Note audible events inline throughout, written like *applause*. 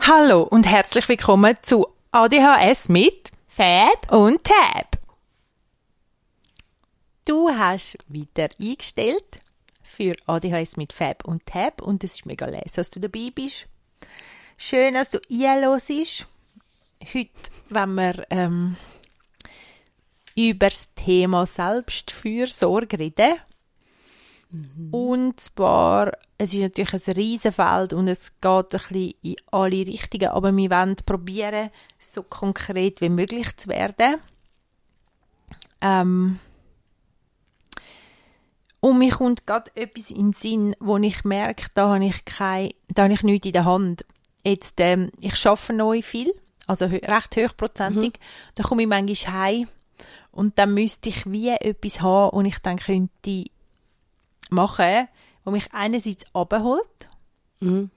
Hallo und herzlich willkommen zu ADHS mit Fab. und Tab. Du hast wieder eingestellt für ADHS mit Fab und Tab und es ist mega leise, dass du dabei bist. Schön, dass du einhörst. Heute, wenn wir ähm, über das Thema Selbstfürsorge reden. Und zwar, es ist natürlich ein Riesenfeld und es geht ein bisschen in alle Richtungen, aber wir wollen probieren, so konkret wie möglich zu werden. Ähm, und mir kommt gerade etwas in den Sinn, wo ich merke, da habe ich, kein, da habe ich nichts in der Hand. Jetzt, ähm, ich arbeite neu viel, also recht hochprozentig. Da komme ich manchmal heim und dann müsste ich wie etwas haben, und ich dann könnte machen, wo mich einerseits abholt Mhm.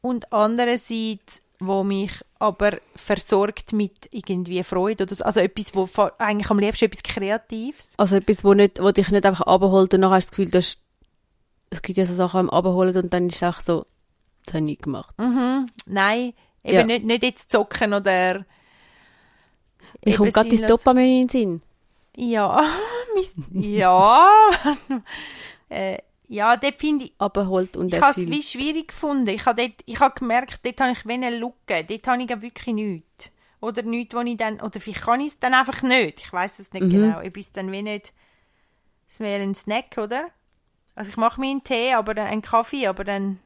und andererseits, wo mich aber versorgt mit irgendwie Freude oder so. also etwas, wo eigentlich am liebsten etwas Kreatives. Also etwas, wo, nicht, wo dich nicht einfach abholt und nachher hast du das Gefühl, du hast, es gibt ja so Sachen, die abholen und dann ist es auch so, das habe ich nicht gemacht. Mhm. Nein, eben Ja. nicht, nicht jetzt zocken oder Mir eben kommt gerade sinnlos- Dopamin in den Sinn. Ja, *laughs* ja. *laughs* äh, ja, dort finde ich, Abholt und ich habe es wie schwierig gefunden. Ich habe, dort, ich habe gemerkt, dort habe ich eine Lücke. Dort habe ich wirklich nichts. Oder nichts, wo ich dann, oder vielleicht kann ich es dann einfach nicht. Ich weiß es nicht Mhm. genau. Ich es dann wie nicht, es wäre ein Snack, oder? Also ich mache mir einen Tee, aber dann einen Kaffee, aber dann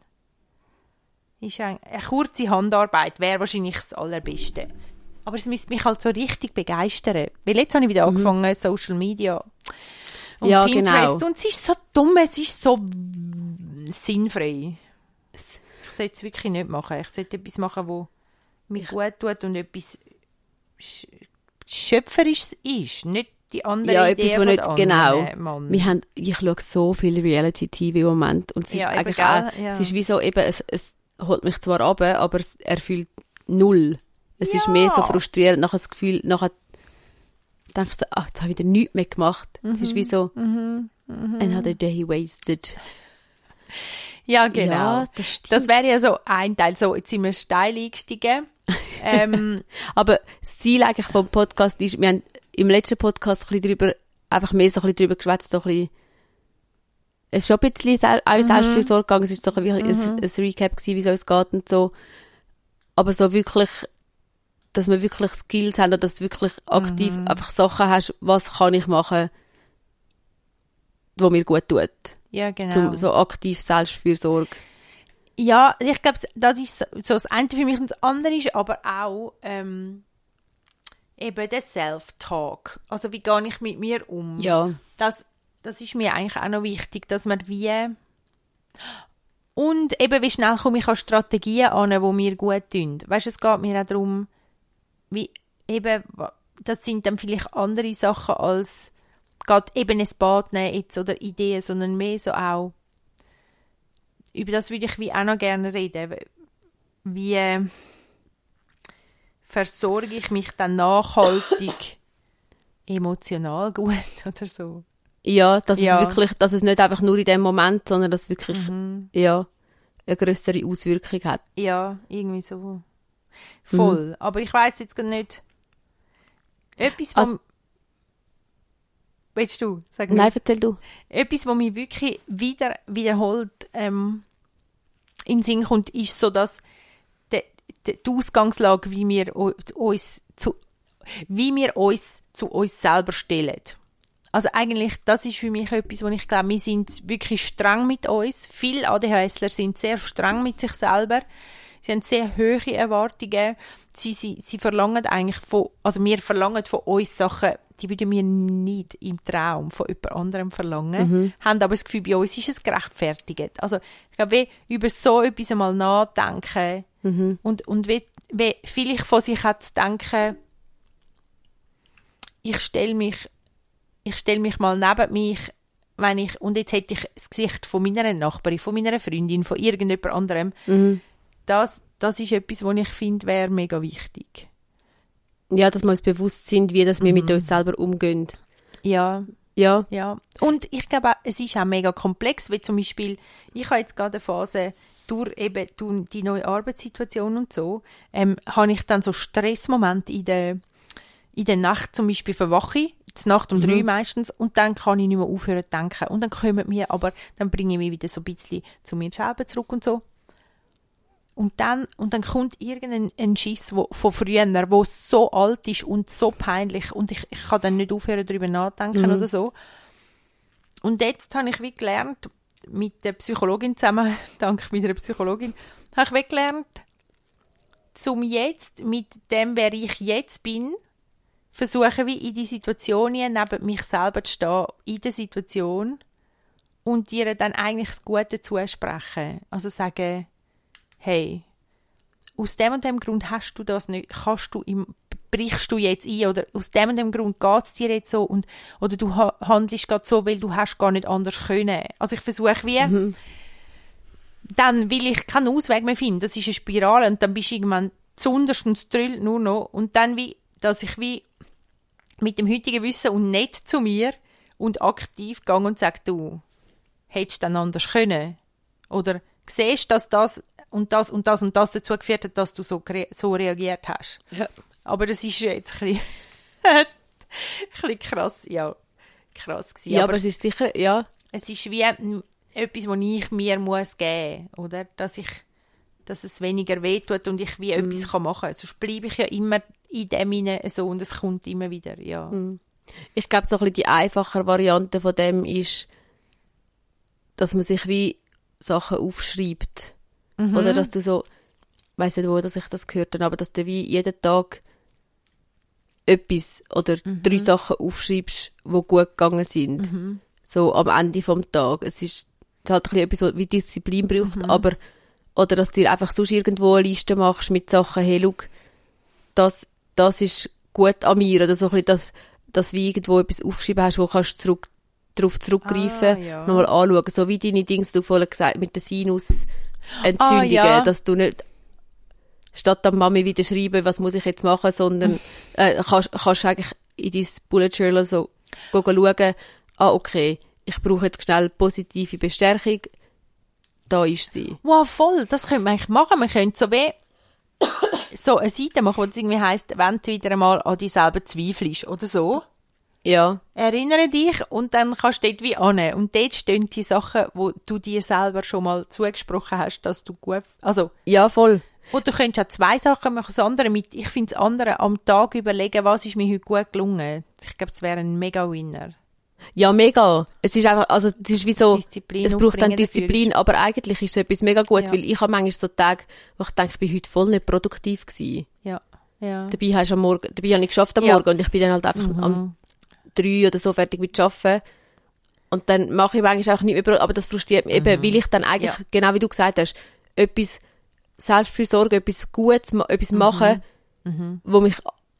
ist ein, eine kurze Handarbeit wäre wahrscheinlich das Allerbeste. Aber es müsste mich halt so richtig begeistern. Weil jetzt habe ich wieder angefangen, Social Media und. Ja, Pinterest. genau. Und es ist so dumm, es ist so sinnfrei. Ich sollte es wirklich nicht machen. Ich sollte etwas machen, wo mir gut tut und etwas sch- schöpferisches ist. Nicht die andere Ja, Idee etwas, von nicht, genau. Mann. Wir haben, ich schaue so viel Reality-TV im Moment und es ist Ja, eben, eigentlich auch, Ja. es ist wie so eben, es, es holt mich zwar ab, aber es erfüllt null. Es ist Ja. mehr so frustrierend, nachher das Gefühl, nachher denkst du, ach, jetzt habe ich wieder nichts mehr gemacht. Es ist wie so, Mhm. another day wasted. ja, genau. Ja, das. Das wäre ja so ein Teil. So, jetzt sind wir steil eingestiegen. ähm, *laughs* Aber das Ziel eigentlich vom Podcast ist, wir haben im letzten Podcast ein bisschen drüber, einfach mehr so ein bisschen drüber geschwätzt, so ein bisschen, es ist schon ein bisschen auch Mhm. Selbstfürsorge gegangen, es ist so ein, bisschen ein, ein Recap gewesen, wie es uns geht und so. Aber so wirklich, dass wir wirklich Skills haben, oder dass du wirklich aktiv Mhm. einfach Sachen hast, was kann ich machen, wo mir gut tut. ja, genau. Zum, so aktiv Selbstfürsorge. Ja, ich glaube, das ist so, so das eine für mich und das andere ist aber auch ähm, eben der Self-Talk. Also wie gehe ich mit mir um? Ja. Das, das ist mir eigentlich auch noch wichtig, dass man wie und eben wie schnell komme ich an Strategien an, die mir gut tun. Weißt, es geht mir auch darum, wie eben das sind dann vielleicht andere Sachen als gerade eben ein Bad nehmen jetzt oder Ideen, sondern mehr so auch über das würde ich wie auch noch gerne reden. Wie äh, versorge ich mich dann nachhaltig *laughs* emotional gut *laughs* oder so? Ja, dass Ja. es wirklich, dass es nicht einfach nur in dem Moment, sondern dass es wirklich, ja, eine größere Auswirkung hat. Ja, irgendwie so. Voll. Aber ich weiß jetzt gar nicht. Etwas, was. Also- Willst du? Sag Nein, nicht. erzähl du. Etwas, was mich wirklich wieder, wiederholt ähm, in den Sinn kommt, ist so, dass de, de, die Ausgangslage, wie wir uns zu, wie wir uns zu uns selber stellen. Also eigentlich, das ist für mich etwas, wo ich glaube, wir sind wirklich streng mit uns. Viele ADHSler sind sehr streng mit sich selber. Sie haben sehr hohe Erwartungen. Sie, sie, sie verlangen eigentlich von, also wir verlangen von uns Sachen, die würden wir nicht im Traum von jemand anderem verlangen. Haben aber das Gefühl, bei uns ist es gerechtfertigt. Also ich glaube, wie über so etwas einmal nachdenken und, und wie, wie vielleicht von sich hat zu denken, ich stelle mich, ich stelle mich mal neben mich, wenn ich, und jetzt hätte ich das Gesicht von meiner Nachbarin, von meiner Freundin, von irgendjemand anderem, das, das ist etwas, was ich finde, wäre mega wichtig. Ja, dass wir uns bewusst sind, wie dass wir mit uns selber umgehen. Ja, Ja. Ja, und ich glaube, es ist auch mega komplex, wie zum Beispiel, ich habe jetzt gerade eine Phase, durch eben durch die neue Arbeitssituation und so, ähm, habe ich dann so Stressmomente in der, in der Nacht zum Beispiel verwache ich, zur Nacht um drei meistens, und dann kann ich nicht mehr aufhören zu denken. Und dann kommen mir, aber dann bringe ich mich wieder so ein bisschen zu mir selber zurück und so. Und dann, und dann kommt irgendein ein Schiss wo, von früher, wo so alt ist und so peinlich und ich, ich kann dann nicht aufhören, darüber nachdenken oder so. Und jetzt habe ich wie gelernt, mit der Psychologin zusammen, *laughs* dank meiner Psychologin, habe ich wie gelernt, zum jetzt, mit dem, wer ich jetzt bin, versuchen wie in die Situation neben mich selber zu stehen, in der Situation und ihr dann eigentlich das Gute zusprechen. Also sagen, hey, aus dem und dem Grund hast du das nicht, kannst du im, brichst du jetzt ein oder aus dem und dem Grund geht es dir jetzt so und, oder du ha handelst gerade so, weil du hast gar nicht anders können. Also ich versuche wie, dann will ich keinen Ausweg mehr finden. Das ist eine Spirale und dann bist du irgendwann zunderst und drüllt nur noch und dann wie, dass ich wie mit dem heutigen Wissen und nicht zu mir und aktiv gehe und sage, du, hättest du dann anders können? Oder siehst, dass das und das und das und das dazu geführt hat, dass du so, so reagiert hast. Ja. Aber das ist jetzt ein bisschen, *laughs* ein bisschen krass, ja, krass gewesen. Ja, aber, es ist sicher, ja. es ist wie mm, etwas, was ich mir muss geben, oder? Dass ich, dass es weniger wehtut und ich wie etwas kann machen kann. Sonst bleibe ich ja immer in dem hinein so und es kommt immer wieder, ja. Ich glaube, so ein bisschen die einfache Variante von dem ist, dass man sich wie Sachen aufschreibt. Oder dass du so, ich weiss nicht, wo dass ich das gehört habe, aber dass du wie jeden Tag etwas oder drei Sachen aufschreibst, die gut gegangen sind. So am Ende vom Tag. Es ist halt ein bisschen etwas, was wie Disziplin braucht, aber oder dass du dir einfach sonst irgendwo eine Liste machst mit Sachen, hey, schau, das, das ist gut an mir oder so ein bisschen, dass, dass du wie irgendwo etwas aufgeschrieben hast, wo kannst du zurück, darauf zurückgreifen, Ah, ja. nochmal anschauen, so wie deine Dings, du vorhin gesagt mit den Sinusentzündungen, Ah, ja. dass du nicht statt der Mami wieder schreiben, was muss ich jetzt machen, sondern *laughs* äh, kannst, kannst eigentlich in dein Bullet Journal so schauen, ah, okay, ich brauche jetzt schnell positive Bestärkung, da ist sie. Wow, voll, das könnte man eigentlich machen. Man könnte so wie *coughs* so eine Seite machen, wo es irgendwie heisst, wenn du wieder einmal an dich selber zweifelst oder so. Ja, Erinnere dich und dann kannst du dort wie an. Und dort stehen die Sachen, wo du dir selber schon mal zugesprochen hast, dass du gut, also, ja, voll. und du könntest auch zwei Sachen machen, das andere mit, ich finde das andere am Tag überlegen, was ist mir heute gut gelungen. Ich glaube, es wäre ein Mega-Winner. Ja, mega. Es ist einfach, also es ist wie so, Disziplin es braucht dann Disziplin, dafür. aber eigentlich ist es etwas mega Gutes, Ja. weil ich habe manchmal so Tage, wo ich denke, ich bin heute voll nicht produktiv gewesen. Ja, ja. Dabei hast du am Morgen, dabei habe ich geschafft am Ja. Mhm. Morgen und ich bin dann halt einfach am drei oder so fertig mit Arbeiten. Und dann mache ich manchmal auch nicht mehr, Pro- aber das frustriert mich eben, weil ich dann eigentlich, Mhm. Ja. genau wie du gesagt hast, etwas Selbstfürsorge, etwas Gutes, etwas Mhm. machen, wo mich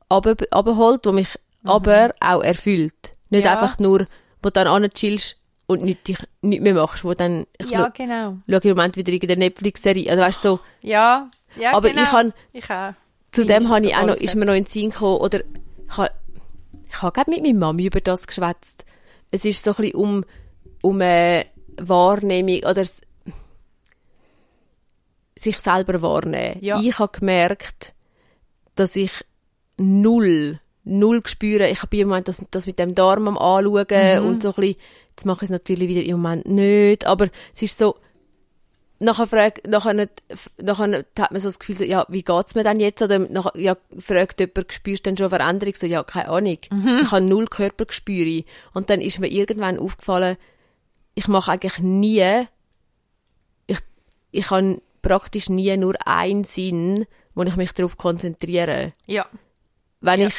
abholt, wo mich aber auch erfüllt. Nicht Mhm. Ja. einfach nur, wo du dann anchillst und nicht, dich nicht mehr machst, wo dann, ich Ja, genau. schaue im Moment wieder irgendeine Netflix-Serie, also weißt so, Ja, ja, Aber genau. ich ich auch. Zudem habe ich auch noch, ist mir noch in den Sinn gekommen, oder ich habe, ich habe gerade mit meiner Mami über das geschwätzt. Es ist so ein bisschen um, um eine Wahrnehmung, oder sich selber wahrnehmen. Ja. Ich habe gemerkt, dass ich null, null spüre. Ich habe im Moment das, das mit dem Darm am anschauen Mhm. und so ein bisschen, jetzt mache ich es natürlich wieder im Moment nicht, aber es ist so, nachher, frag, nachher, nachher hat man so das Gefühl, so, ja, wie geht's mir denn jetzt? Oder nachher, ja, fragt jemand, spürst du denn schon Veränderung? So, ja, keine Ahnung. Ich habe null Körpergespüre. Und dann ist mir irgendwann aufgefallen, ich mache eigentlich nie, ich, ich habe praktisch nie nur einen Sinn, wo ich mich darauf konzentriere. Ja. Wenn Ja. ich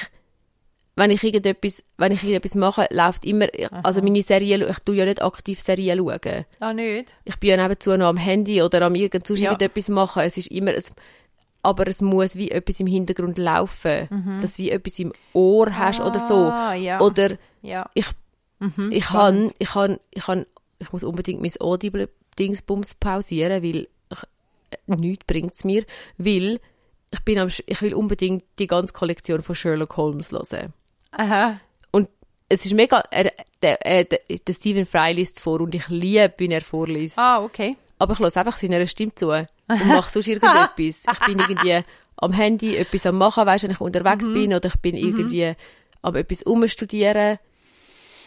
wenn ich irgendetwas, wenn ich irgendetwas mache, läuft immer, also meine Serie, ich tue ja nicht aktiv Serien schauen Ah, nicht? ich bin ja nebenzu noch am Handy oder am irgend sonst Ja. irgendetwas machen. Es ist immer, es, aber es muss wie etwas im Hintergrund laufen, dass du wie etwas im Ohr hast oder so. Mhm. Ah, ja. Oder Ja. ich, Mhm, ich kann, ich kann, ich kann, ich muss unbedingt mein Audible-Dingsbums pausieren, weil ich, äh, nichts bringt's mir, weil ich bin am, ich will unbedingt die ganze Kollektion von Sherlock Holmes hören. Aha. Und es ist mega, er, der, äh, der, der Stephen Fry liest vor und ich liebe, wenn er vorliest. Ah, okay. Aber ich lasse einfach seiner Stimme zu und *laughs* mache sonst irgendetwas. Ich bin irgendwie am Handy etwas am machen, weißt wenn ich unterwegs bin oder ich bin irgendwie am etwas umstudieren.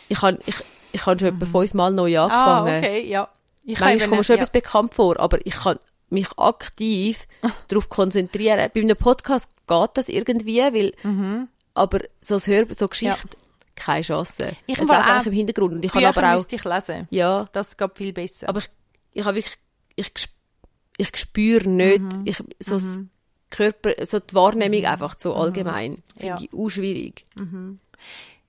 Ich habe ich, ich habe schon etwa fünfmal neu Ah, angefangen. okay, ja. Ich Manchmal kommt mir schon ja. etwas bekannt vor, aber ich kann mich aktiv *laughs* darauf konzentrieren. Bei einem Podcast geht das irgendwie, weil, Mhm. Aber so ein Hör, so Geschichte, keine Chance. Ich es läuft auch- einfach im Hintergrund und ich kann Bücher aber auch, ich lesen. ja, Das geht viel besser. aber ich, ich habe wirklich, ich, ich spüre nicht, Mhm. ich, so das Körper, so die Wahrnehmung einfach so allgemein, finde Mhm. Ja. ich auch schwierig.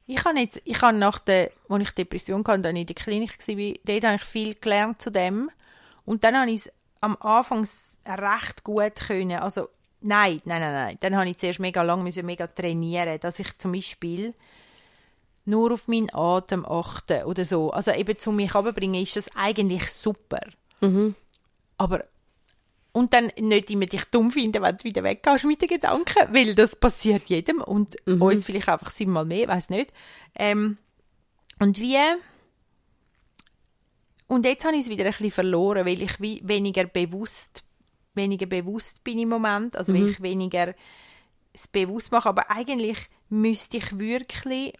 Ich habe jetzt, ich habe nach der, als ich Depression hatte und dann in der Klinik war, dort habe ich viel gelernt zu dem. Und dann habe ich es am Anfang recht gut können. Also, nein, nein, nein, nein. Dann habe ich zuerst mega lang müssen, mega trainieren, dass ich zum Beispiel nur auf meinen Atem achte oder so. Also eben zu mich runterbringen, ist das eigentlich super. Aber und dann nicht immer dich dumm finden, wenn du wieder weggehst mit den Gedanken, weil das passiert jedem und uns vielleicht einfach siebenmal mehr, weiß nicht. Ähm, und wie und jetzt habe ich es wieder ein bisschen verloren, weil ich wie weniger bewusst weniger bewusst bin im Moment, also weil ich weniger es bewusst mache, aber eigentlich müsste ich wirklich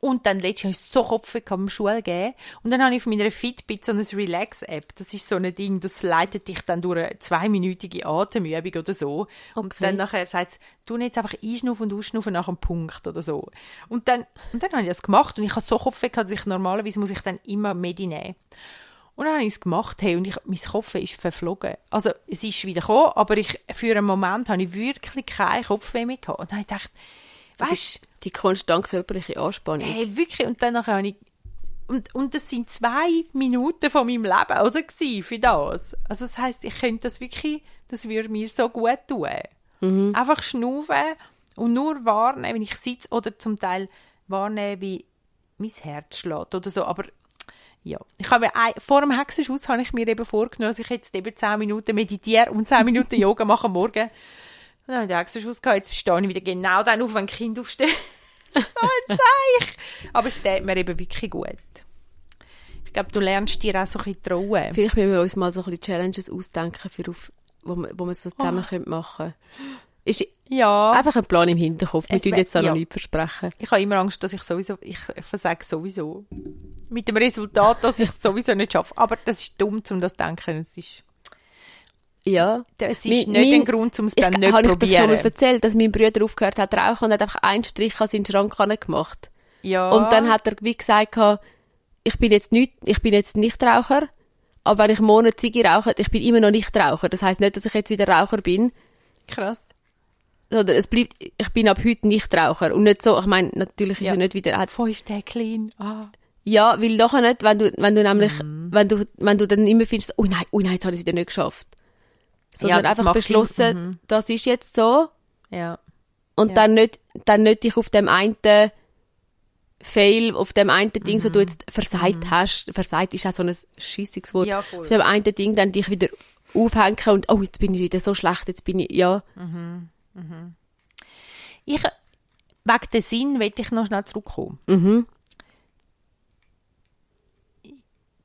und dann letztens habe ich so Kopf am Schule geben und dann habe ich auf meiner Fitbit so eine Relax-App. Das ist so ein Ding, das leitet dich dann durch eine zweiminütige Atemübung oder so. Und Okay. dann nachher sagt es, tu jetzt einfach einschnaufen und ausschnaufen nach einem Punkt oder so. Und dann, und dann habe ich das gemacht und ich habe so Kopf gehabt, dass ich normalerweise muss ich dann immer Medi nehmen. Und dann habe ich es gemacht, hey, und ich, mein Kopf ist verflogen. Also, es ist wieder gekommen, aber ich, für einen Moment habe ich wirklich keinen Kopfweh mehr gehabt. Und dann habe ich gedacht, weißt du, Die konstant körperliche Anspannung. Hey, wirklich. Und dann habe ich. Und, und das sind zwei Minuten von meinem Leben, oder? Gewesen, für das. Also, das heisst, ich könnte das wirklich, das würde mir so gut tun. Einfach schnaufen und nur wahrnehmen, wenn ich sitze, oder zum Teil wahrnehmen, wie mein Herz schlägt oder so. Aber, ja. Ich habe mir ein, vor dem Hexenschuss habe ich mir eben vorgenommen, dass ich jetzt eben 10 Minuten meditiere und 10 Minuten *laughs* Yoga mache am Morgen. Und dann habe ich den Hexenschuss gehabt. Jetzt stehe ich wieder genau dann auf, wenn die Kinder aufstehen. *laughs* so ein Zeich. Aber es tut mir eben wirklich gut. Ich glaube, du lernst dir auch so ein bisschen trauen. Vielleicht müssen wir uns mal so ein bisschen Challenges ausdenken, für auf, wo, wir, wo wir so zusammen Oh. können machen Ist Ja. einfach ein Plan im Hinterkopf. Wir tun jetzt da noch ja. nichts versprechen. Ich habe immer Angst, dass ich sowieso, ich versage sowieso. Mit dem Resultat, dass ich es sowieso nicht schaffe. Aber das ist dumm, um das zu denken. Es ist, Ja. es ist Mein- nicht mein- ein Grund, um es Ich, dann nicht habe zu ich das schon mal probieren. erzählt, dass mein Bruder aufgehört hat rauchen und hat einfach einen Strich an seinen Schrank gemacht. Ja. Und dann hat er wie gesagt, ich bin jetzt nicht, ich bin jetzt nicht Raucher, aber wenn ich einen Monat Ziege rauche, ich bin immer noch nicht Raucher. Das heißt nicht, dass ich jetzt wieder Raucher bin, Krass. Sondern es bleibt, ich bin ab heute nicht Raucher. Und nicht so, ich meine, natürlich ist Ja. er nicht wieder, er Fünf Tage clean. Ah. Ja, weil nachher nicht, wenn du, wenn du nämlich, Mhm. wenn du, wenn du dann immer findest, oh nein, oh nein, jetzt habe ich es wieder nicht geschafft. Sondern das einfach beschlossen, mhm. das ist jetzt so. Ja. Und Ja. dann nicht, dann nicht dich auf dem einen Fail, auf dem einen Ding, so du jetzt versagt hast, versagt ist auch so ein schissiges Wort, Mhm. Ja, auf dem einen Ding dann dich wieder aufhängen und, oh, jetzt bin ich wieder so schlecht, jetzt bin ich, ja. Ich, wegen dem Sinn will ich noch schnell zurückkommen. Mhm.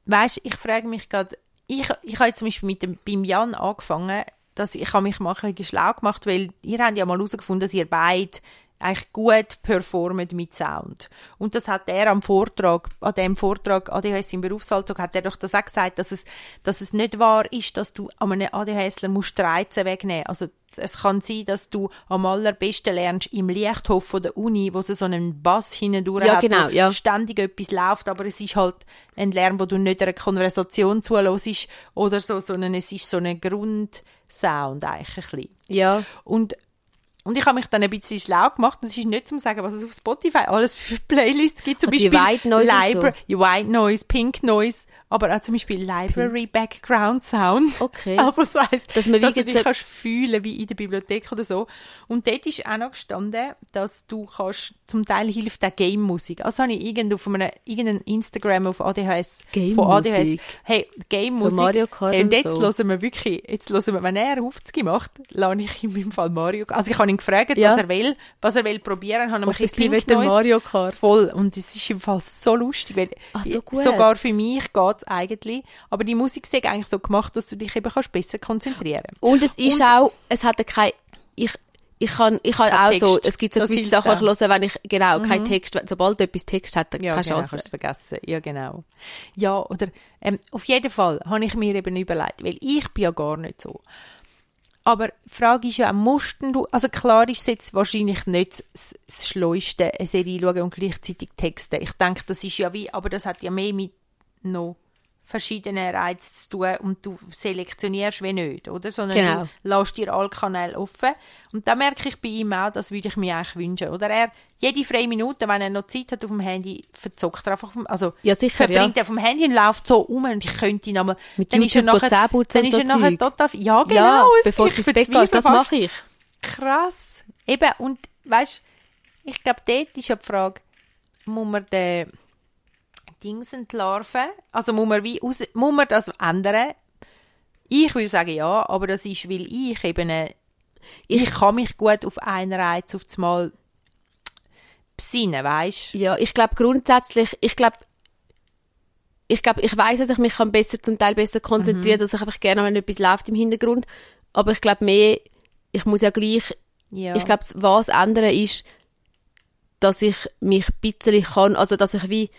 Weißt, ich frage mich gerade, ich, ich habe jetzt zum Beispiel mit dem, beim Jan angefangen, dass ich habe mich mal ein bisschen schlau gemacht, weil ihr habt ja mal herausgefunden, dass ihr beide eigentlich gut performt mit Sound. Und das hat er am Vortrag, an dem Vortrag ADHS im Berufsalltag, hat er doch das auch gesagt, dass es, dass es nicht wahr ist, dass du an einem ADHSler musst die Reize wegnehmen. Also es kann sein, dass du am allerbesten lernst im Lichthof von der Uni, wo es so einen Bass hindurch Ja, hat, genau, ja. ständig etwas läuft, aber es ist halt ein Lärm, wo du nicht einer Konversation zuhörst oder so, sondern es ist so ein Grundsound eigentlich ein bisschen. Ja. Und, und ich habe mich dann ein bisschen schlau gemacht. und Es ist nicht zum sagen, was es auf Spotify alles für *laughs* Playlists gibt. Zum die Beispiel White Noise Libra ja, White Noise, Pink Noise, aber auch zum Beispiel Library Background Sound. Okay. *laughs* Also das heisst, Dass man dass du dich so- kannst fühlen wie in der Bibliothek oder so. Und dort ist auch noch gestanden, dass du kannst zum Teil hilft auch Game-Musik. Also habe ich irgend auf einem, irgendein Instagram auf ADHS, von Game-Musik? ADHS, hey, Game-Musik. So Mario Kart hey, und jetzt so. hören wir wirklich, jetzt hören wir, wenn er 50 macht, lerne ich ihm im Fall Mario, also ich habe ihn gefragt, Ja. was er will, was er will probieren, habe ihm ein bisschen Mario Kart. voll. Und es ist im Fall so lustig, weil Ah, so gut. sogar für mich geht es eigentlich. Aber die Musik ist eigentlich so gemacht, dass du dich eben kannst besser konzentrieren Und es ist Und- auch, es hat kein, ich, ich kann, ich kann auch so, Text. es gibt so Das gewisse Sachen, ich auch. höre, wenn ich, genau, kein Text, sobald etwas Text hat, Ja, keine genau, Chance. kannst du vergessen. Ja, genau. Ja, oder ähm, auf jeden Fall habe ich mir eben überlegt, weil ich bin ja gar nicht so. Aber die Frage ist ja auch, musst du, also klar ist es jetzt wahrscheinlich nicht das, das Schleuste, eine Serie schauen und gleichzeitig Texte. Ich denke, das ist ja wie, aber das hat ja mehr mit noch verschiedenen Reizen zu tun und du selektionierst wie nicht, oder? Sondern Genau. du lässt dir alle Kanäle offen. Und da merke ich bei ihm auch, das würde ich mir eigentlich wünschen. Oder er, jede freie Minute, wenn er noch Zeit hat auf dem Handy, verzockt er einfach, also Ja, sicher, verbringt er auf dem Handy und läuft so um und ich könnte ihn einmal, Mit dann ist er YouTube nachher, Zähneputzen dann und ist er so nachher total, ja genau, ja, bevor ich du ins Bett gehst, das mache ich. Krass. Eben, und weißt ich glaube, dort ist ja die Frage, muss man den Dings entlarven? Also muss man, wie muss man das ändern? Ich würde sagen ja, aber das ist, weil ich eben, äh, ich, kann mich gut auf einen Reiz auf das Mal besinnen, weißt Ja, ich glaube grundsätzlich, ich glaube, ich glaube, ich weiß, dass ich mich kann besser, zum Teil besser konzentrieren, Mhm. dass ich einfach gerne, wenn etwas läuft im Hintergrund. Aber ich glaube mehr, ich muss ja gleich, Ja. ich glaube, was ändern ist, dass ich mich ein bisschen kann, also dass ich wie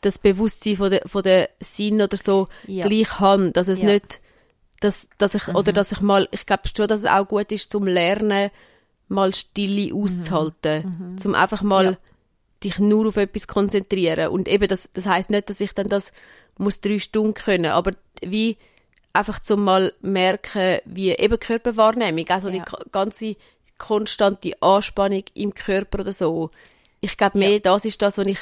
das Bewusstsein von der, von der Sinn oder so Ja. gleich habe, dass es Ja. Mhm. nicht, dass, dass ich, oder dass ich mal, ich glaube schon, dass es auch gut ist zum Lernen, mal Stille auszuhalten, zum einfach mal Mhm. Ja. dich nur auf etwas konzentrieren und eben das, das heißt nicht, dass ich dann das muss drei Stunden können, aber wie einfach zum mal merken, wie eben Körperwahrnehmung, also die ganze konstante Anspannung im Körper oder so. Ich glaube mehr, das ist das, was ich,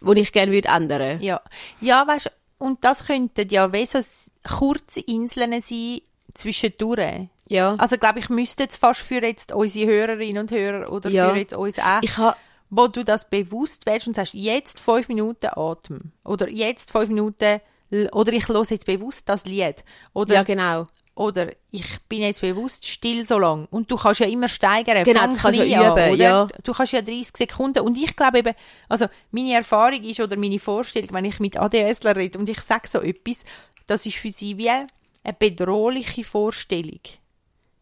was ich gerne würde ändern. Ja, ja weißt, und das könnten ja wie so kurze Inseln sein zwischendurch. Ja. Also glaube ich, müsste jetzt fast für jetzt unsere Hörerinnen und Hörer oder Ja. für jetzt uns auch, Ich wo du das bewusst wählst und sagst, jetzt fünf Minuten Atem oder jetzt fünf Minuten oder ich höre jetzt bewusst das Lied oder, ja genau. Oder ich bin jetzt bewusst still so lang und du kannst ja immer steigern. Genau, Fang das kannst du üben, ja. Du kannst ja 30 Sekunden und ich glaube eben, also meine Erfahrung ist oder meine Vorstellung, wenn ich mit ADSler rede und ich sage so etwas, das ist für sie wie eine bedrohliche Vorstellung.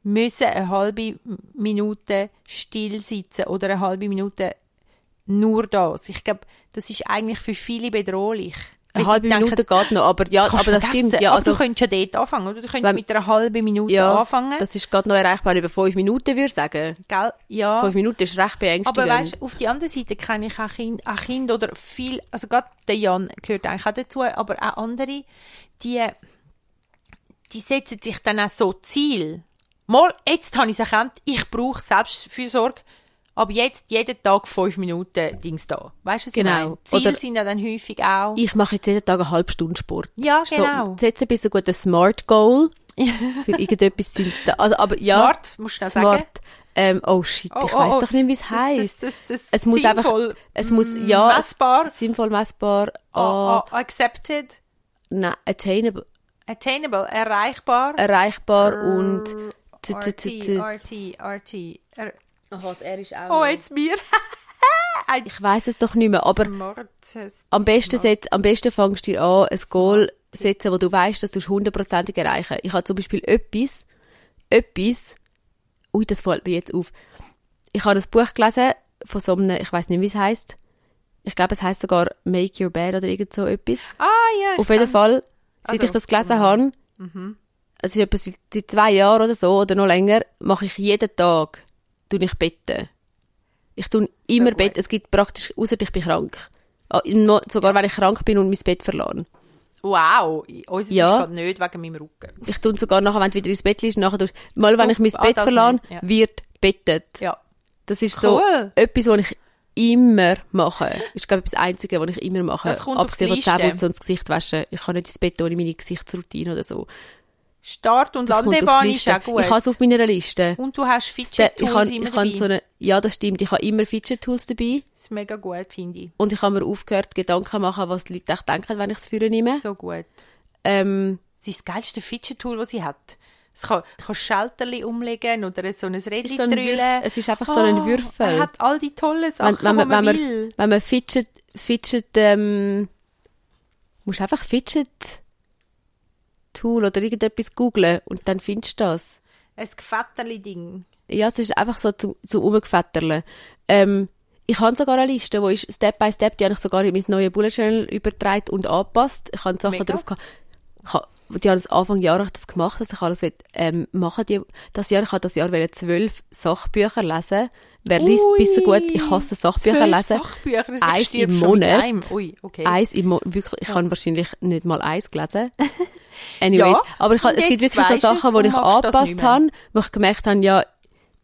Müssen eine halbe Minute still sitzen oder eine halbe Minute nur das. Ich glaube, das ist eigentlich für viele bedrohlich. Eine halbe denken, Minute geht noch, aber ja, das aber du das vergessen. stimmt. Ja, aber also, du könntest ja dort anfangen, oder? Du könntest Wenn- mit einer halben Minute ja, anfangen. das ist gerade noch erreichbar über fünf Minuten, würde ich sagen. Gell? Ja. Fünf Minuten ist recht beängstigend. Aber weißt, auf die andere Seite kenne ich auch Kinder, auch Kinder oder viel, also gerade der Jan gehört eigentlich auch dazu, aber auch andere, die, die setzen sich dann auch so Ziel. Mal, jetzt habe ich es erkannt, ich brauche Selbstfürsorge, aber jetzt jeden Tag fünf Minuten Dings da. Weißt du, was Genau. ich meine? Ziele Oder- sind ja dann häufig auch. ich mache jetzt jeden Tag eine halbe Stunde Sport. ja, genau. So, setze ein bisschen gut ein Smart Goal. *laughs* Für irgendetwas sind da. Also, aber ja. Smart, musst du Smart. sagen. Ähm, oh shit, Oh, ich oh, weiß oh. doch nicht, wie es heisst. es- muss einfach, sinnvoll, es muss, mm, ja, messbar. sinnvoll messbar, Oh, ah, oh, accepted, nein, attainable, attainable, erreichbar. erreichbar und RT, RT, RT. Er Aha, das R ist auch oh, jetzt mir. *laughs* Ich weiß es doch nicht mehr, aber smartes- am besten, set, am besten fängst du dir an, ein Goal setzen, wo du weißt, dass du es hundertprozentig erreichen. Ich habe zum Beispiel etwas, etwas, ui, das fällt mir jetzt auf. Ich habe ein Buch gelesen von so einem, ich weiß nicht, wie es heißt. Ich glaube, es heißt sogar Make Your Bed oder irgend so etwas. Ah, ja. ich Auf jeden Fall, seit Also, ich das gelesen habe, es ist etwa seit, seit zwei Jahren oder so, oder noch länger, mache ich jeden Tag, tue ich betten. Ich tue immer. Bett, es gibt praktisch, außer ich bin krank. Ah, Sogar wenn ich krank bin und mein Bett verlasse. Wow, uns Ja. ist gerade nicht wegen meinem Rücken. Ich tue sogar nachher, wenn du wieder ins Bett liegst, nachher tust, mal wenn ich mein. Ah, Bett verlasse, ja. wird bettet. Ja. Das ist so Cool. etwas, was ich immer mache. Das ist, glaube ich, das Einzige, was ich immer mache. Das kommt Abgesehen von. Zähneputzen und das Gesicht waschen. Ich kann nicht ins Bett ohne meine Gesichtsroutine oder so. Start- und Das Landebahn ist auch gut. Ich habe es auf meiner Liste. und du hast Ich Fidget-Tools habe, immer ich dabei. so eine, ja, das stimmt. Ich habe immer Fidget-Tools dabei. Das ist mega gut, finde ich. Und ich habe mir aufgehört, Gedanken machen, was die Leute echt denken, wenn ich es für nehme. So gut. Ähm, Es ist das geilste Fidget-Tool, das sie hat. Es kann, kann Schalterli umlegen oder so ein Rädchen so drüllen. es ist einfach so ein Oh, Würfel. Er hat all die tollen Sachen, wenn, wenn, man, die man, wenn, will. man, wenn man Fidget, Fidget, ähm, musst einfach Fidget Tool oder irgendetwas googlen und dann findest du das. Ein Gefetterli-Ding. Ja, es ist einfach so zu, zu umgefetterle. Ähm, ich habe sogar eine Liste, wo ist Step by Step, die habe ich sogar in mein neues Bullet Journal übertragen und angepasst. Ich habe Sachen Mega. drauf gehabt. Die haben Anfang Jahr das gemacht, dass ich alles will, ähm, machen die, das Jahr, ich habe das Jahr zwölf Sachbücher lesen. Wer liest bis so gut? Ich hasse Sachbücher lesen. Sachbücher, das Eins im Monat. Ui, okay. Eins im Monat, wirklich, ich habe wahrscheinlich nicht mal eins gelesen. *laughs* Anyways, Ja, aber ich, es gibt wirklich so es Sachen, wo ich angepasst habe, wo ich gemerkt habe, ja,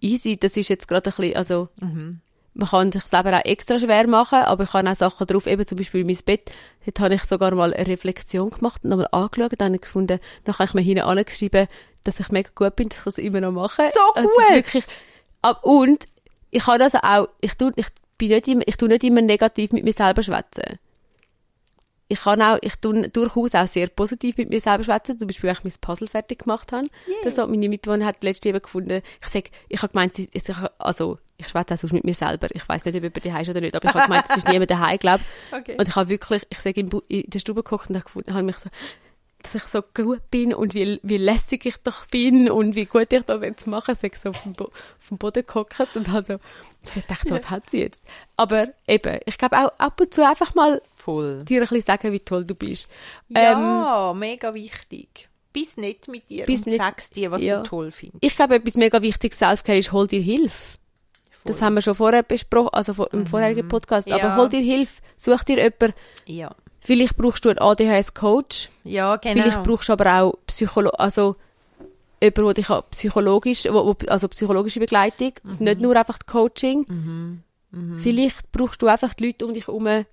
easy, das ist jetzt gerade ein bisschen, also, Mhm. man kann sich selber auch extra schwer machen, aber ich habe auch Sachen drauf, eben zum Beispiel mein Bett, dort habe ich sogar mal eine Reflexion gemacht und nochmal angeschaut, dann habe ich gefunden, dann habe ich mir hinten angeschrieben, dass ich mega gut bin, dass ich das immer noch mache. So Also, es gut! ist wirklich, ab- und ich habe also auch, ich tue, ich bin nicht immer, ich tue nicht immer negativ mit mir selber schwätzen. Ich kann auch, ich tue durchaus auch sehr positiv mit mir selber schwätzen. Zum Beispiel, wenn ich mein Puzzle fertig gemacht habe. Das hat meine Mitbewohnerin hat letzte eben gefunden. Ich sag, ich habe gemeint, sie, ich, also, ich schwätze auch sonst mit mir selber. Ich weiß nicht, ob jemand daheim ist oder nicht, aber ich habe gemeint, es ist niemand daheim, glaube *laughs* Okay. Und ich habe wirklich, ich sage, in, in der Stube geguckt und habe gefunden, habe mich so, dass ich so gut bin und wie, wie lässig ich doch bin und wie gut ich das jetzt mache. Ich sage so auf dem, Bo auf dem Boden gehockt und habe so, ich dachte, was hat sie jetzt? Aber eben, ich glaube auch ab und zu einfach mal Voll. dir ein bisschen sagen, wie toll du bist. Ähm, Ja, mega wichtig. Bist nett mit dir und nicht- sagst dir, was ja. du toll findest. ich glaube, etwas mega wichtiges Selfcare ist, hol dir Hilfe. Das haben wir schon vorher besprochen, also im vorherigen Podcast. Aber Mhm. Ja. hol dir Hilfe, such dir jemanden. Ja. Vielleicht brauchst du einen ADHS-Coach. Ja, genau. Vielleicht brauchst du aber auch Psycholo also jemanden, der dich psychologisch, wo, also psychologische Begleitung, Mhm. nicht nur einfach Coaching. Vielleicht brauchst du einfach die Leute um dich herum,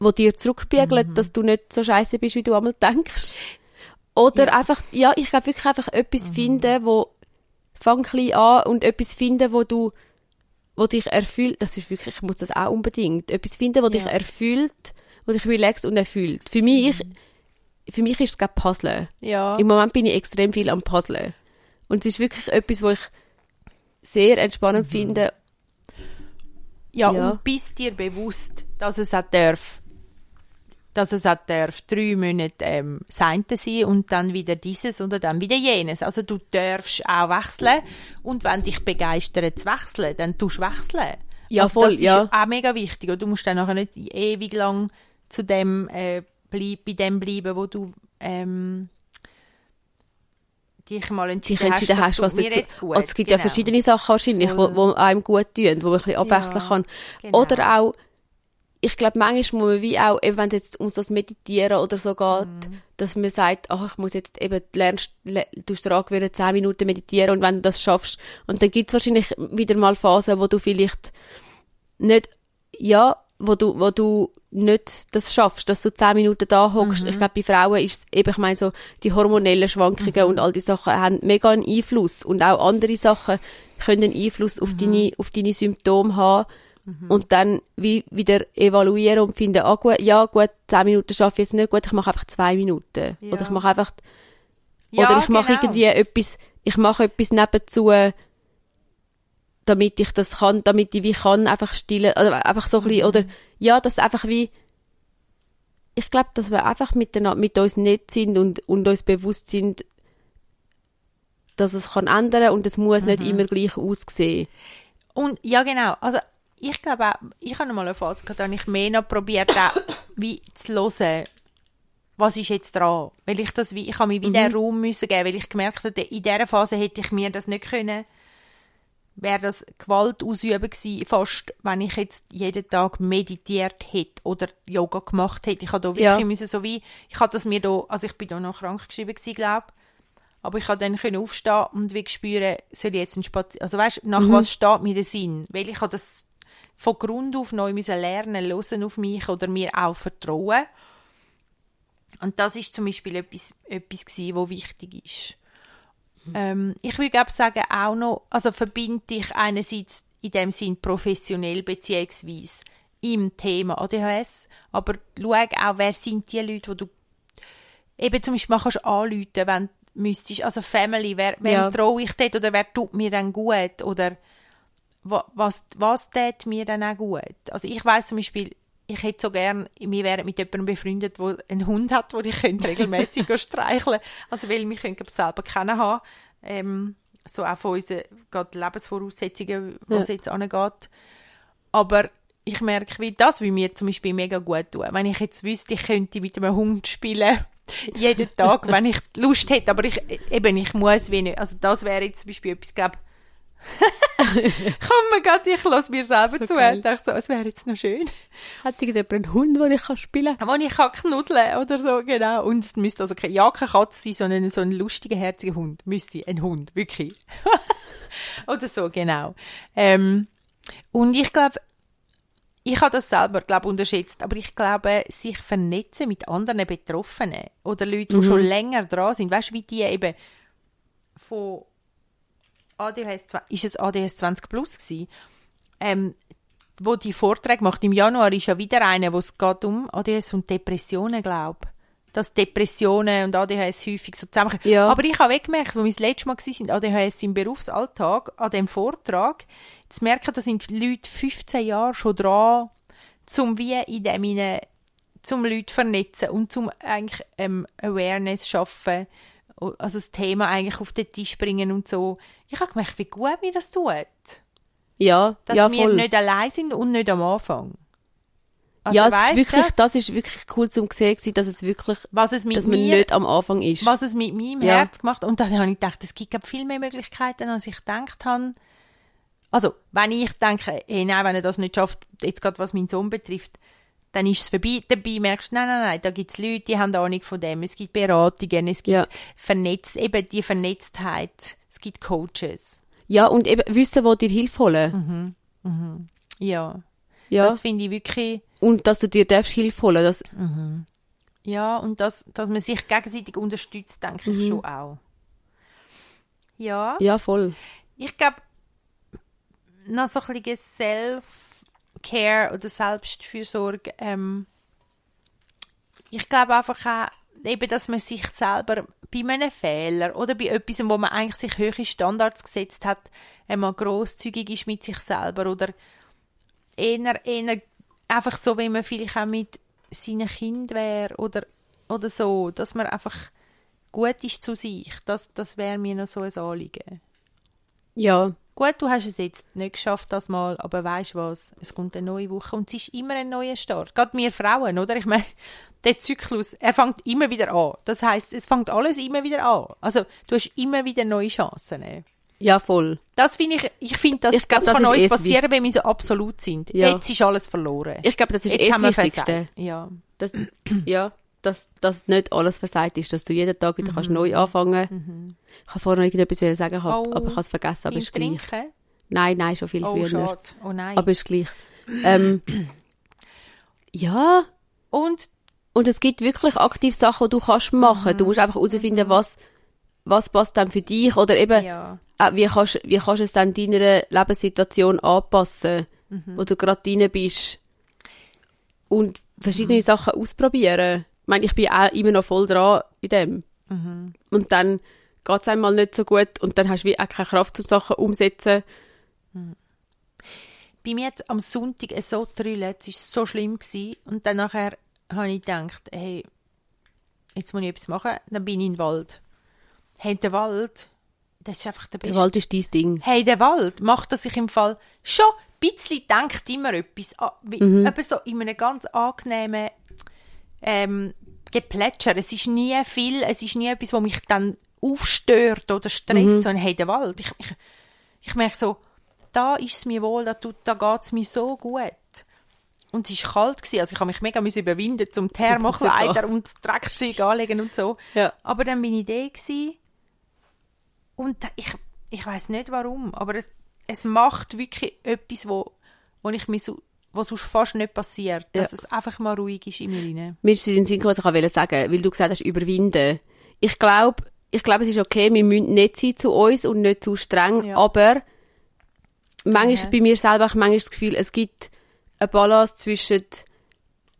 die dir zurückspiegeln, Mhm. dass du nicht so scheiße bist, wie du einmal denkst. Oder einfach, ja, ich glaube wirklich einfach Mhm. etwas finden, wo, fang klein an und etwas finden, wo du, wo dich erfüllt, das ist wirklich, ich muss das auch unbedingt, etwas finden, wo dich Ja. erfüllt, wo dich relaxt und erfüllt. Für mich, für mich ist es gerade Puzzle. ja. Im Moment bin ich extrem viel am Puzzle. Und es ist wirklich etwas, wo ich sehr entspannend Mhm. finde. Ja, Ja. und bist dir bewusst, dass es auch darf, dass es auch darf, drei Monate ähm, das eine sein und dann wieder dieses oder dann wieder jenes. Also du darfst auch wechseln und wenn dich begeistert zu wechseln, dann tust du wechseln. Ja, also voll, das ja. ist auch mega wichtig und du musst dann nachher nicht ewig lang zu dem, äh, bleib, bei dem bleiben, wo du ähm, dich mal entschieden, dich entschieden hast, was mir jetzt, gut. also es gibt ja Genau. verschiedene Sachen wahrscheinlich, wo, Voll. wo einem gut tun, wo man ein bisschen abwechseln Ja, kann. genau. Oder auch, ich glaube, manchmal muss man wie auch, eben wenn es jetzt um das Meditieren oder so geht, Mhm. dass man sagt, ach, ich muss jetzt eben, du lernst, le, du dir angewöhnen, 10 Minuten meditieren und wenn du das schaffst, und dann gibt es wahrscheinlich wieder mal Phasen, wo du vielleicht nicht, ja, wo du, wo du nicht das schaffst, dass du 10 Minuten da hockst. Mhm. Ich glaube, bei Frauen ist es eben, ich meine, so, die hormonellen Schwankungen Mhm. und all die Sachen haben mega einen Einfluss und auch andere Sachen können einen Einfluss Mhm. auf deine, auf deine Symptome haben und dann wie, wieder evaluieren und finden, ah gut, ja gut, 10 Minuten schaffe ich jetzt nicht gut, ich mache einfach 2 Minuten. Ja. Oder ich mache einfach, Ja, oder ich mache genau. irgendwie etwas, ich mache etwas nebenzu, damit ich das kann, damit ich wie kann, einfach stillen, oder einfach so ein bisschen, Mhm. oder, ja, das einfach wie, ich glaube, dass wir einfach mit uns nett sind und, und uns bewusst sind, dass es kann ändern und es muss nicht Mhm. immer gleich aussehen. Und ja, genau. Also ich glaube auch, ich habe mal eine Phase gehabt, da habe ich mehr noch probiert, auch, wie zu hören, was ist jetzt dran. Weil ich das wie, ich habe mir wie den Raum müssen geben, weil ich gemerkt habe, in dieser Phase hätte ich mir das nicht können, wäre das Gewalt ausüben gewesen, fast, wenn ich jetzt jeden Tag meditiert hätte oder Yoga gemacht hätte. Ich habe da wirklich Ja. müssen, so wie, ich habe das mir da, also ich bin da noch krank geschrieben gewesen, glaube aber ich habe dann können aufstehen und wie spüren, soll ich jetzt einen Spaziergang, also weißt, nach was steht mir der Sinn? Weil ich habe das von Grund auf neu müssen lernen, hören auf mich oder mir auch vertrauen. Und das ist zum Beispiel etwas, etwas gewesen, wo wichtig ist. Ähm, ich würde glaube sagen, auch noch, also verbinde ich einerseits in dem Sinn professionell beziehungsweise im Thema ADHS, aber schau auch, wer sind die Leute, die du eben zum Beispiel kannst anrufen, wenn du müsstest, also Family, wer, wem Ja. traue ich dort oder wer tut mir dann gut oder wa- was, was tut mir dann auch gut. Also ich weiß zum Beispiel, ich hätte so gern, wir wären mit jemandem befreundet, der einen Hund hat, den ich könnte regelmäßig *laughs* streicheln Also weil wir können selber kennen haben. Ähm, so auch von unseren gerade Lebensvoraussetzungen, was Ja. jetzt angeht. Aber ich merke, wie das wie mir zum Beispiel mega gut tun. Wenn ich jetzt wüsste, ich könnte mit einem Hund spielen, *laughs* jeden Tag, *laughs* wenn ich Lust hätte, aber ich, eben, ich muss wenig. Also das wäre jetzt zum Beispiel etwas, glaube *laughs* Komm gerade, ich lasse mir selber So zu. geil. Ich dachte so, es wäre jetzt noch schön. Hat irgendjemand einen Hund, den ich kann spielen kann? Wo ich kann knuddeln oder so, genau. Und es müsste also kein, ja, keine Katze sein, sondern so ein lustiger, herziger Hund. Müsste ein Hund, wirklich. *laughs* oder so, genau. Ähm, und ich glaube, ich habe das selber, glaube unterschätzt, aber ich glaube, sich vernetzen mit anderen Betroffenen oder Leuten, die schon länger dran sind, weißt du, wie die eben von ADHS, ist es ADHS 20 Plus gewesen, ähm, wo die Vorträge macht. Im Januar ist ja wieder eine, wo es geht um ADHS und Depressionen, glaube Dass Depressionen und ADHS häufig so zusammenkommen. Ja. Aber ich habe weggemerkt, wo wir das letzte Mal waren, ADHS im Berufsalltag, an dem Vortrag, zu merken, da sind Leute 15 Jahre schon dran, zum wie in dem hinein, zum Leute vernetzen und zum eigentlich ähm, Awareness schaffen, also das Thema eigentlich auf den Tisch bringen und so. Ich habe gemerkt, wie gut mir das tut Ja, dass ja, wir voll. nicht allein sind und nicht am Anfang. Also, ja, es ist wirklich, du, das ist wirklich cool zum sehen, dass es wirklich, was es mit dass man mir, nicht am Anfang ist. was es mit meinem Ja. Herz gemacht und dann habe ich gedacht, es gibt viel mehr Möglichkeiten, als ich gedacht habe. Also, wenn ich denke, hey, nein, wenn er das nicht schafft, jetzt gerade was meinen Sohn betrifft, dann ist es vorbei. Dabei merkst du, nein, nein, nein, da gibt es Leute, die haben Ahnung von dem. Es gibt Beratungen, es gibt Ja. vernetzt, eben die Vernetztheit. Es gibt Coaches. Ja, und eben wissen, wo dir Hilfe holen. Ja, Ja. das finde ich wirklich... und dass du dir darfst Hilfe holen. Das, Ja, und das, dass man sich gegenseitig unterstützt, denke ich schon auch. Ja, ja, voll. ich glaube, noch so ein bisschen Self-Care oder Selbstfürsorge, ähm, ich glaube einfach auch, eben, dass man sich selber bei einem Fehler oder bei etwas, wo man eigentlich sich höhere Standards gesetzt hat, einmal grosszügig ist mit sich selber oder eher, eher einfach so, wie man vielleicht auch mit seinen Kind wäre oder, oder so, dass man einfach gut ist zu sich. Das, das wäre mir noch so ein Anliegen. Ja, Gut, du hast es jetzt nicht geschafft, das Mal, aber weißt du was? Es kommt eine neue Woche und es ist immer ein neuer Start. Gerade wir Frauen, oder? Ich meine, *laughs* der Zyklus, er fängt immer wieder an. Das heißt, es fängt alles immer wieder an. Also, du hast immer wieder neue Chancen. eh. ja, voll. Das finde ich, ich finde, das, Ich glaub, das, das kann ist uns das passieren, wenn wir so absolut sind. Ja. Jetzt ist alles verloren. Ich glaube, das ist Jetzt eh das Wichtigste. *clears throat* Ja. Dass, ja, dass, dass nicht alles versagt ist, dass du jeden Tag wieder kannst neu anfangen Ich habe vorher noch irgendetwas sagen, hab, Oh, aber ich habe es vergessen, aber ist gleich. Trinken? Nein, nein, schon viel Oh, früher. schade. Oh nein. Aber ist gleich. Ähm, *clears throat* ja, und und es gibt wirklich aktiv Sachen, die du kannst machen. Du musst einfach herausfinden, was, was passt dann für dich oder eben, ja. äh, wie, kannst, wie kannst du es dann deiner Lebenssituation anpassen, Mhm. wo du gerade drin bist. Und verschiedene Sachen ausprobieren. Ich meine, ich bin auch immer noch voll dran in dem. Mhm. Und dann geht es einmal nicht so gut und dann hast du wie auch keine Kraft, um Sachen umzusetzen. bei mir jetzt am Sonntag so trüllt, es war so schlimm. Gewesen. Und dann nachher habe ich gedacht, hey, jetzt muss ich etwas machen. Dann bin ich in den Wald. Hey, der Wald, das ist einfach der Der beste. Wald ist dein Ding. Hey, der Wald macht, dass ich im Fall schon ein bisschen denkt immer etwas, wie, Mhm. etwas so in einem ganz angenehmen ähm, Geplätscher. Es ist nie viel, es ist nie etwas, was mich dann aufstört oder stresst, Mhm. sondern hey, der Wald. Ich, ich, ich merke so, da ist es mir wohl, da, tut- da geht es mir so gut. Und es war kalt, gewesen, also ich habe mich mega überwinden zum Thermokleider *laughs* und Dreckzeug anlegen und so. Ja. Aber dann bin ich da gewesen und da- ich, ich weiß nicht warum, aber es, es macht wirklich etwas, wo, wo ich mich so was sonst fast nicht passiert. Dass es einfach mal ruhig ist in mir rein. Mir ist es in den Sinn was ich wollte sagen, weil du gesagt hast, überwinden. Ich glaube, ich glaube, es ist okay, wir müssen nicht sein zu uns und nicht zu streng, Ja. aber manchmal Mhm. bei mir selber habe ich manchmal das Gefühl, es gibt eine Balance zwischen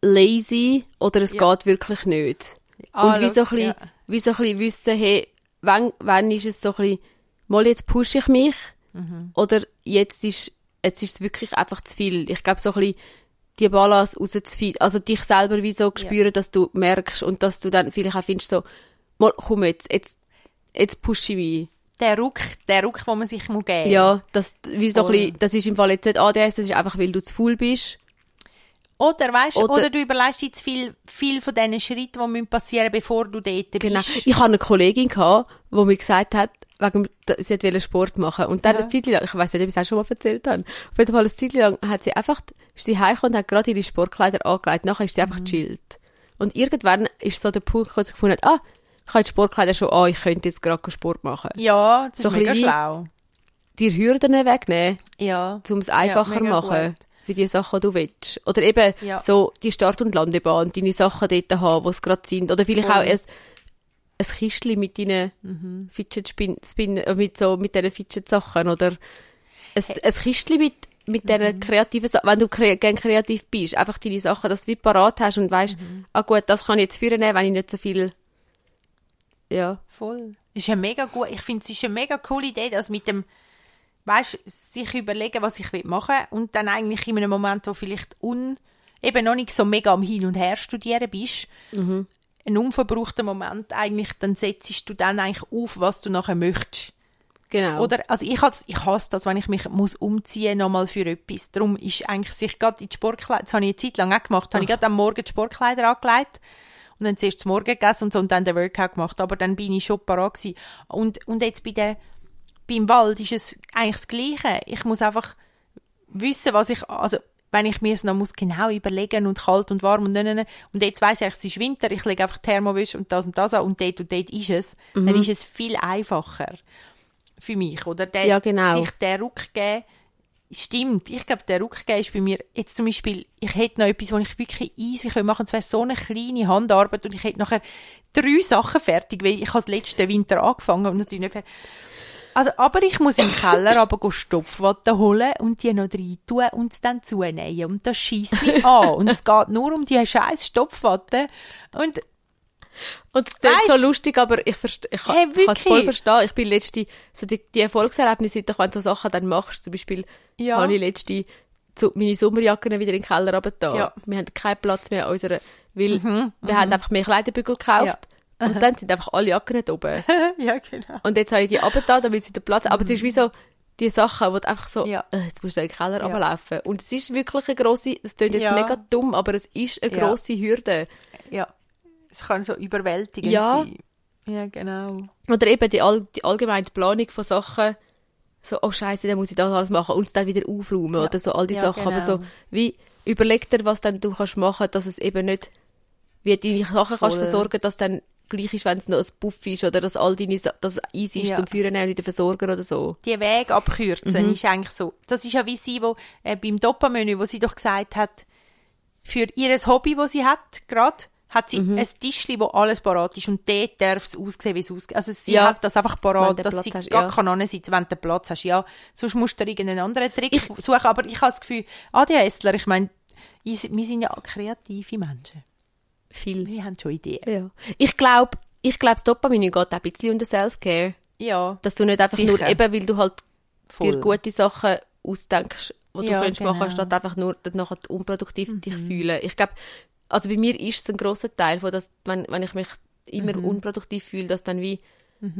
lazy oder es Ja. geht wirklich nicht. Ah, und wie so, ein bisschen, ja. wie so ein bisschen wissen, hey, wann, wann ist es so ein bisschen, mal jetzt pushe ich mich Mhm. oder jetzt ist, jetzt ist es wirklich einfach zu viel. Ich glaube, so ein bisschen die Balance rauszufinden, also dich selber wie so spüren, dass du merkst und dass du dann vielleicht auch findest, so, mal, komm jetzt, jetzt, jetzt pushe ich mich. Der Ruck, der Ruck, den man sich muss geben Ja, das, wie so ein bisschen, das ist im Fall jetzt nicht ADS, das ist einfach, weil du zu faul bist. Oder, weißt, Oder- oder, du überleist jetzt viel, viel von diesen Schritten, die müssen passieren bevor du dort Genau. bist. Ich hatte eine Kollegin, gehabt, die mir gesagt hat, wegen, sie wollte Sport machen. Und dann Ja. eine Zeit lang, ich weiß nicht, ob ich es auch schon mal erzählt habe, auf jeden Fall eine Zeit lang hat sie einfach, ist sie heimgekommen und hat gerade ihre Sportkleider angelegt. Nachher ist sie Mhm. einfach chillt. Und irgendwann ist so der Punkt, wo sie gefunden hat, ah, ich habe die Sportkleider schon an, ich könnte jetzt gerade Sport machen. Ja, das So ist ein mega schlau. Die Hürden wegnehmen, Ja. um es einfacher mega machen. gut. Für die Sachen, die du willst. Oder eben Ja. so die Start- und Landebahn, deine Sachen dort haben, wo es gerade sind. Oder vielleicht Voll. auch ein, ein Kistchen mit deinen Mhm. Fidget Spin, Spin, äh, mit so, mit diesen Fidget Sachen. Oder ein, ein Kistchen mit, mit Mhm. diesen kreativen Sachen. Wenn du kre gerne kreativ bist, einfach deine Sachen, dass du wie parat hast und weißt, Mhm. ah gut, das kann ich jetzt führen, wenn ich nicht so viel, ja. Voll. Ist eine mega gut. Ich finde, es ist eine mega coole Idee, dass mit dem, weißt, sich überlegen, was ich will machen und dann eigentlich in einem Moment, wo vielleicht un, eben noch nicht so mega am Hin und Her studieren bist, ein unverbrauchter Moment eigentlich, dann setzt du dann eigentlich auf, was du nachher möchtest. Genau. Oder, also ich, has- ich hasse das, wenn ich mich muss umziehen nochmal für etwas. Darum ist eigentlich sich gerade in die Sportkleider, das habe ich eine Zeit lang auch gemacht, habe ich gerade am Morgen die Sportkleider angelegt und dann zuerst das Morgen gegessen und so und dann den Workout gemacht. Aber dann bin ich schon parat gewesen. Und, und jetzt bei der, beim Wald ist es eigentlich das Gleiche. Ich muss einfach wissen, was ich, also wenn ich mir es noch muss genau überlegen und kalt und warm und ne, ne, ne. und jetzt weiss ich, es ist Winter, ich lege einfach Thermowäsche und das und das an und dort und dort ist es, dann ist es viel einfacher für mich, oder? Der, Ja, genau. Sich den Ruck geben, stimmt. Ich glaube, der Ruck geben ist bei mir, jetzt zum Beispiel, ich hätte noch etwas, was ich wirklich easy machen könnte, und zwar so eine kleine Handarbeit und ich hätte nachher drei Sachen fertig, weil ich habe letzten Winter angefangen und natürlich nicht fertig. Also, aber ich muss im Keller *laughs* aber Stopfwatte holen und die noch rein tun und dann zunähen. Und das schießt mich *laughs* an. Und es geht nur um die scheiß Stopfwatte. Und Und es klingt so lustig, aber ich, ich, Hey, kann- es voll verstehen. Ich bin letzte, so die, die Erfolgserlebnisse, doch, wenn du so Sachen dann machst, zum Beispiel, Ja. habe ich letzte zu, meine Sommerjacken wieder in den Keller runter. Ja. Wir haben keinen Platz mehr an unserer, weil wir haben einfach mehr Kleiderbügel gekauft. Und dann sind einfach alle Jacken nicht oben. *laughs* ja, genau. Und jetzt habe ich die runtergetan, damit sie den Platz Aber es ist wie so, die Sachen, wo du einfach so, Ja. äh, jetzt musst du in den Keller Ja. runterlaufen. Und es ist wirklich eine grosse, es klingt jetzt Ja. mega dumm, aber es ist eine Ja. grosse Hürde. Ja. Es kann so überwältigend Ja. sein. Ja, genau. Oder eben die, all, die allgemeine Planung von Sachen, so, oh Scheiße, dann muss ich das alles machen und es dann wieder aufräumen Ja. oder so, all die Ja, Sachen. Aber genau. so, wie, überleg dir, was dann du kannst machen, dass es eben nicht, wie du deine Sachen kannst Voll. versorgen, dass dann gleich ist, wenn es noch ein Buff ist oder dass all deine, Sa- dass easy ist Ja. zum Führen und wieder versorgen oder so. Die Wege abkürzen Mhm. ist eigentlich so. Das ist ja wie sie, wo, äh, beim Doppelmenü, wo sie doch gesagt hat, für ihr Hobby, wo sie hat, gerade, hat sie Mhm. ein Tischli, wo alles parat ist und dort darf es aussehen, wie es aussieht. Also sie Ja. hat das einfach parat, dass Platz sie hast, gar ja. kann ansitzen, wenn du Platz hast. Ja, sonst musst du irgendeinen anderen Trick suchen. Aber ich habe das Gefühl, ADHSler, ich meine, ich- wir sind ja kreative Menschen. Viel. Wir haben schon Ideen. Ja. Ich glaube, ich glaube, das Dopamin geht auch ein bisschen den Self-Care. Ja, Dass du nicht einfach Sicher. nur, eben weil du halt voll. dir gute Sachen ausdenkst, die du Ja, könntest genau. Mhm. machen, statt einfach nur dann nachher unproduktiv dich fühlen. Ich glaube, also bei mir ist es ein grosser Teil von das, wenn, wenn ich mich immer Mhm. unproduktiv fühle, dass dann wie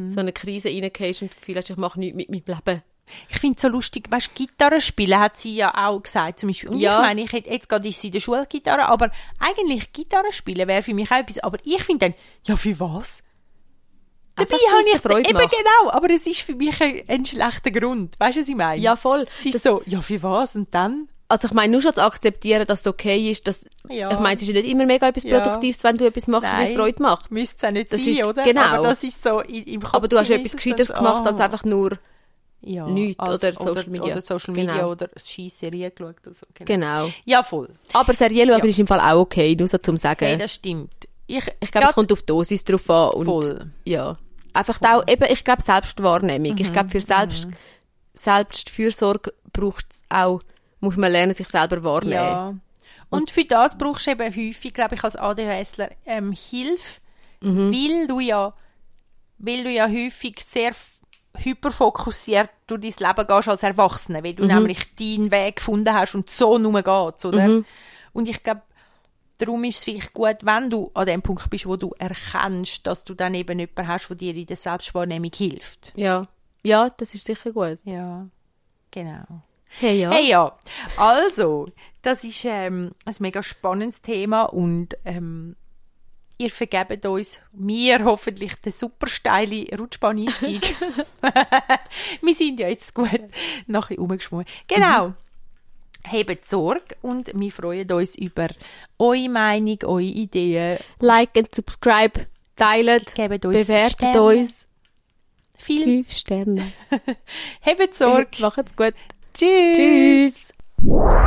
so eine Krise reingehst und das Gefühl hast, ich mache nichts mit meinem Leben. Ich finde es so lustig, weißt, Gitarre spielen hat sie ja auch gesagt, zum Beispiel. Und Ja. ich meine, ich hätte, jetzt gerade ist sie in der Schule Gitarre, aber eigentlich Gitarre spielen wäre für mich auch etwas, aber ich finde dann, ja, für was? Dabei habe ich, Freude eben macht. genau, aber es ist für mich ein, ein schlechter Grund. Weißt du, was ich meine? Ja, voll. Es ist so, ja, für was? Und dann? Also ich meine, nur schon zu akzeptieren, dass es okay ist, dass, Ja. ich meine, es ist ja nicht immer mega etwas Ja. Produktives, wenn du etwas machst, was dir. Freude macht. Müsste es auch nicht Das sein, ist- oder? genau. Aber das ist so im Kopf. Aber du hast etwas es Gescheiteres gemacht, als ah. einfach nur ja, nichts. als- oder Social Media. Oder Social Media Genau. oder Scheisserie geschaut oder so. Genau. Genau. Ja, voll. Aber Serielle schauen Ja. ist im Fall auch okay, nur so zum Sagen. Hey, das stimmt. Ich, ich glaube, es kommt auf die Dosis drauf an. Und voll. Ja. Einfach auch, eben, ich glaube, Selbstwahrnehmung. Ich glaube, für Selbst, Selbstfürsorge braucht es auch, muss man lernen, sich selber wahrnehmen. Ja. Und für das brauchst du eben häufig, glaube ich, als ADHSler ähm, Hilfe, Mhm. weil du ja, weil du ja häufig sehr hyperfokussiert durch dein Leben gehst als Erwachsener, weil du Mhm. nämlich deinen Weg gefunden hast und so nur geht's, oder? Mhm. Und ich glaube, darum ist es vielleicht gut, wenn du an dem Punkt bist, wo du erkennst, dass du dann eben jemanden hast, der dir in der Selbstwahrnehmung hilft. Ja. Ja, das ist sicher gut. Ja, genau. Hey, ja. Hey ja, also, das ist ähm, ein mega spannendes Thema und ähm, ihr vergebt uns, mir hoffentlich den super steile Rutschbahneinstieg. *laughs* Wir sind ja jetzt gut nachher umgeschwungen. Genau. Hebt Sorge und wir freuen uns über eure Meinung, eure Ideen. Like and subscribe, teilt, Gebt uns bewertet Sterne. uns. Viel Fünf Sterne. *laughs* hebt Sorge. Macht's gut. Tschüss. Tschüss. Música